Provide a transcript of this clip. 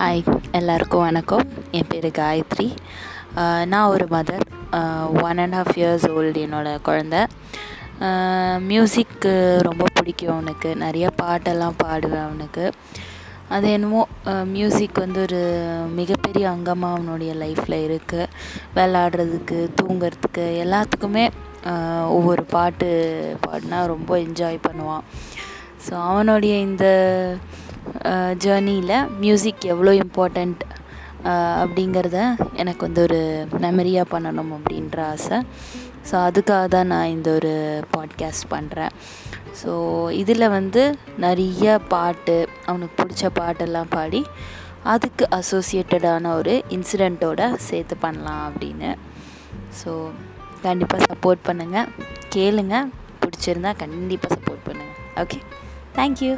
Hi எல்லாருக்கும் வணக்கம். என் பேர் காயத்ரி. நான் ஒரு mother one and half years old என்னோடய குழந்த. மியூசிக்கு ரொம்ப பிடிக்கும் அவனுக்கு. நிறைய பாட்டெல்லாம் பாடுவேன் அவனுக்கு. அது என்னமோ மியூசிக் வந்து ஒரு மிகப்பெரிய அங்கமாக அவனுடைய லைஃப்பில் இருக்குது விளாடுறதுக்கு தூங்குறதுக்கு எல்லாத்துக்குமே ஒவ்வொரு பாட்டு பாடினா ரொம்ப என்ஜாய் பண்ணுவான். ஸோ அவனுடைய இந்த ஜேர்னியில் மியூசிக் எவ்வளோ இம்பார்ட்டண்ட் அப்படிங்கிறத எனக்கு வந்து ஒரு மெமரியாக பண்ணணும் அப்படின்ற ஆசை. ஸோ அதுக்காக தான் நான் இந்த ஒரு பாட்காஸ்ட் பண்ணுறேன் ஸோ இதில் வந்து நிறைய பாட்டு அவனுக்கு பிடிச்ச பாட்டெல்லாம் பாடி அதுக்கு அசோசியேட்டடான ஒரு இன்சிடெண்ட்டோட சேர்த்து பண்ணலாம் அப்படின்னு. ஸோ கண்டிப்பாக சப்போர்ட் பண்ணுங்கள் கேளுங்க. பிடிச்சிருந்தா கண்டிப்பாக சப்போர்ட் பண்ணுங்கள் ஓகே தேங்க்யூ